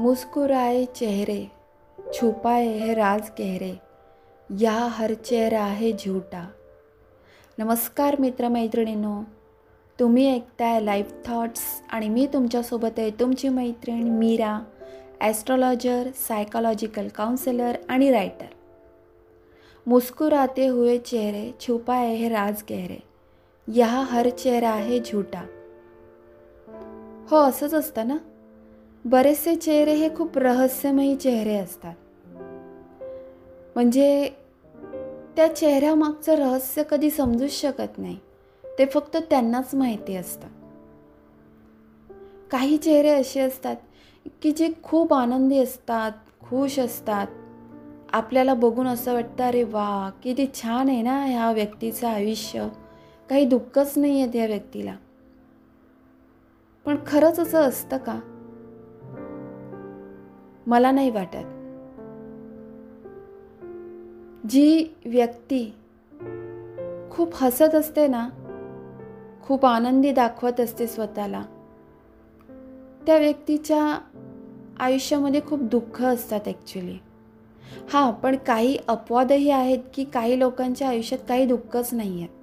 मुस्कुराए चेहरे छुपाए है राज गहरे या हर चेहरा आहे झुटा नमस्कार मित्रमैत्रिणींनो तुम्ही ऐकताय लाईफ थॉट्स आणि मी तुमच्यासोबत आहे तुमची मैत्रीण मीरा ॲस्ट्रॉलॉजर सायकॉलॉजिकल काउन्सिलर आणि रायटर मुस्कुराते हुए चेहरे छुपाए है राज गहरे या हर चेहरा आहे झुटा हो असंच असतं ना? बरेचसे चेहरे हे खूप रहस्यमयी चेहरे असतात. म्हणजे त्या चेहऱ्यामागचं रहस्य कधी समजूच शकत नाही. ते फक्त त्यांनाच माहिती असतं. काही चेहरे असे असतात की जे खूप आनंदी असतात खुश असतात. आपल्याला बघून असं वाटतं अरे वा किती छान आहे ना ह्या व्यक्तीचं आयुष्य. काही दुःखच नाही आहे त्या व्यक्तीला. पण खरंच असं असतं का? मला नाही वाटत. जी व्यक्ती खूप हसत असते ना खूप आनंदी दाखवत असते स्वतःला त्या व्यक्तीच्या आयुष्यामध्ये खूप दुःख असतात ॲक्च्युली हां पण काही अपवादही आहेत की काही लोकांच्या आयुष्यात काही दुःखच नाही आहेत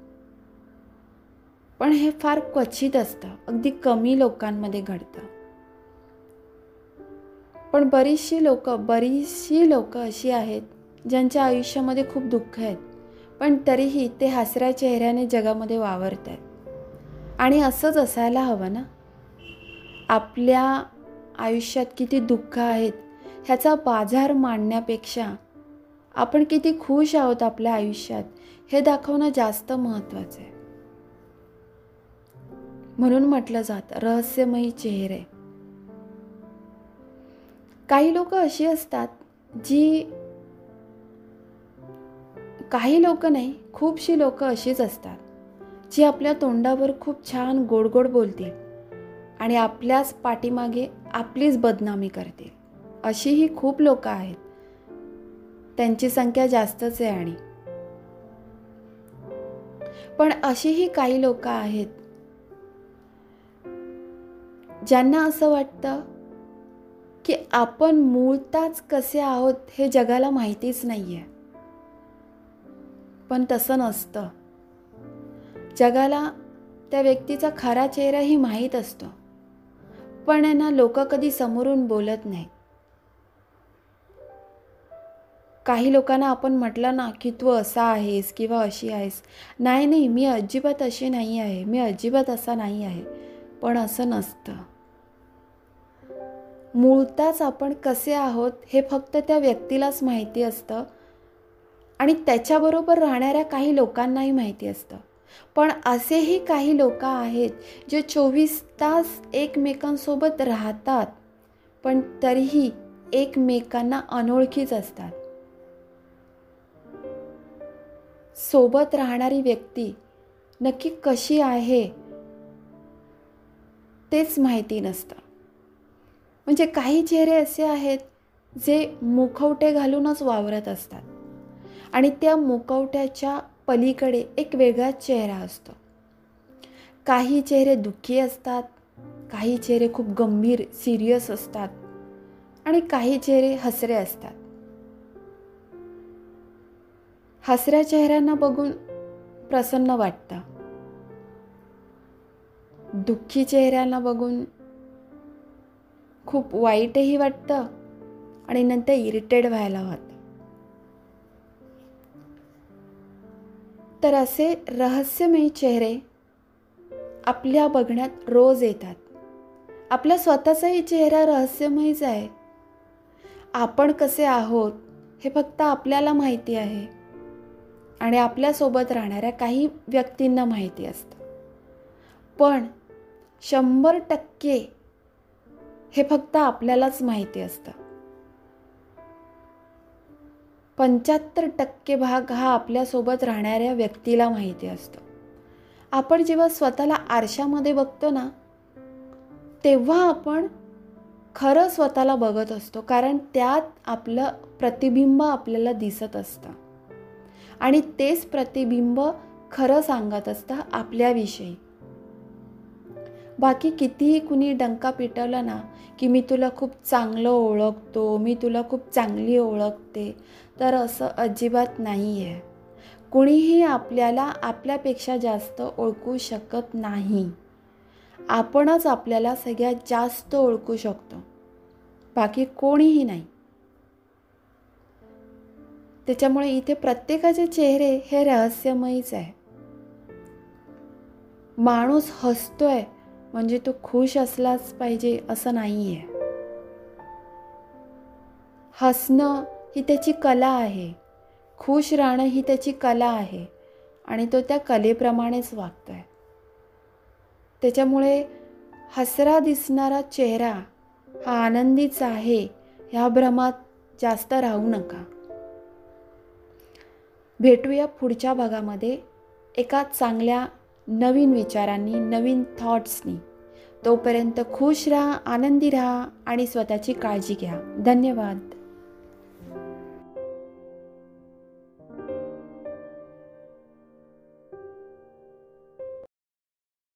पण हे फार क्वचित असतं. अगदी कमी लोकांमध्ये घडतं. पण बरीचशी लोकं बरीचशी लोक अशी आहेत ज्यांच्या आयुष्यामध्ये खूप दुःख आहेत. पण तरीही ते हसऱ्या चेहऱ्याने जगामध्ये वावरत आहेत आणि असंच असायला हवं ना? आपल्या आयुष्यात किती दुःख आहेत ह्याचा बाजार मांडण्यापेक्षा आपण किती खुश आहोत आपल्या आयुष्यात हे दाखवणं जास्त महत्त्वाचं आहे. म्हणून म्हटलं जातं रहस्यमयी चेहरे. काही लोक अशी असतात जी काही लोक नाही खूपशी लोक अशीच असतात जी आपल्या तोंडावर खूप छान गोड गोड बोलतील आणि आपल्याच पाठीमागे आपलीच बदनामी करतील. अशीही खूप लोक आहेत. त्यांची संख्या जास्तच आहे आणि पण अशीही काही लोक आहेत ज्यांना असं वाटतं की आपण मूळताच कसे आहोत हे जगाला माहितीच नाही आहे पण तसं नसतं. जगाला त्या व्यक्तीचा खरा चेहराही माहीत असतो. पण ना लोक कधी समोरून बोलत नाही काही लोकांना आपण म्हटलं ना की तू असा आहेस किंवा अशी आहेस. नाही नाही मी अजिबात अशी नाही आहे. मी अजिबात असा नाही आहे. पण असं नसतं. मूळताच आपण कसे आहोत हे फक्त त्या व्यक्तीलाच माहिती असतं. आणि त्याच्याबरोबर राहणाऱ्या काही लोकांनाही माहिती असतं. पण असेही काही लोक आहेत जे चोवीस तास एकमेकांसोबत राहतात पण तरीही एकमेकांना अनोळखीच असतात. सोबत राहणारी व्यक्ती नक्की कशी आहे तेच माहिती नसतं. म्हणजे काही चेहरे असे आहेत जे मुखवटे घालूनच वावरत असतात. आणि त्या मुखवट्याच्या पलीकडे एक वेगळाच चेहरा असतो. काही चेहरे दुःखी असतात काही चेहरे खूप गंभीर सिरियस असतात आणि काही चेहरे हसरे असतात. हसऱ्या चेहऱ्यांना बघून प्रसन्न वाटतं. दुःखी चेहऱ्यांना बघून खूप वाईटही वाटतं आणि नंतर इरिटेड व्हायला होतं तर असे रहस्यमयी चेहरे आपल्या बघण्यात रोज येतात. आपला स्वतःचाही चेहरा रहस्यमयीच आहे. आपण कसे आहोत हे फक्त आपल्याला माहिती आहे. आणि आपल्यासोबत राहणाऱ्या काही व्यक्तींना माहिती असतं. पण शंभर टक्के हे फक्त आपल्यालाच माहिती असतं. पंच्याहत्तर टक्के भाग हा आपल्यासोबत राहणाऱ्या व्यक्तीला माहिती असतो. आपण जेव्हा स्वतःला आरशामध्ये बघतो ना तेव्हा आपण खरं स्वतःला बघत असतो कारण त्यात आपलं प्रतिबिंब आपल्याला दिसत असतं. आणि तेच प्रतिबिंब खरं सांगत असतं आपल्याविषयी. बाकी कितीही कुणी डंका पिटवला ना की मी तुला खूप चांगलं ओळखतो मी तुला खूप चांगली ओळखते तर असं अजिबात नाही आहे कुणीही आपल्याला आपल्यापेक्षा जास्त ओळखू शकत नाही. आपणच आपल्याला सगळ्यात जास्त ओळखू शकतो. बाकी कोणीही नाही. त्याच्यामुळे इथे प्रत्येकाचे चेहरे हे रहस्यमयीच आहे. माणूस हसतोय म्हणजे तो खुश असलाच पाहिजे असं नाही आहे हसणं ही त्याची कला आहे. खुश राहणं ही त्याची कला आहे. आणि तो त्या कलेप्रमाणेच वागतो आहे त्याच्यामुळे हसरा दिसणारा चेहरा हा आनंदीच आहे ह्या भ्रमात जास्त राहू नका. भेटूया पुढच्या भागामध्ये एका चांगल्या नवीन विचारांनी नवीन थॉट्सनी तोपर्यंत खुश राहा आनंदी राहा आणि स्वतःची काळजी घ्या. धन्यवाद.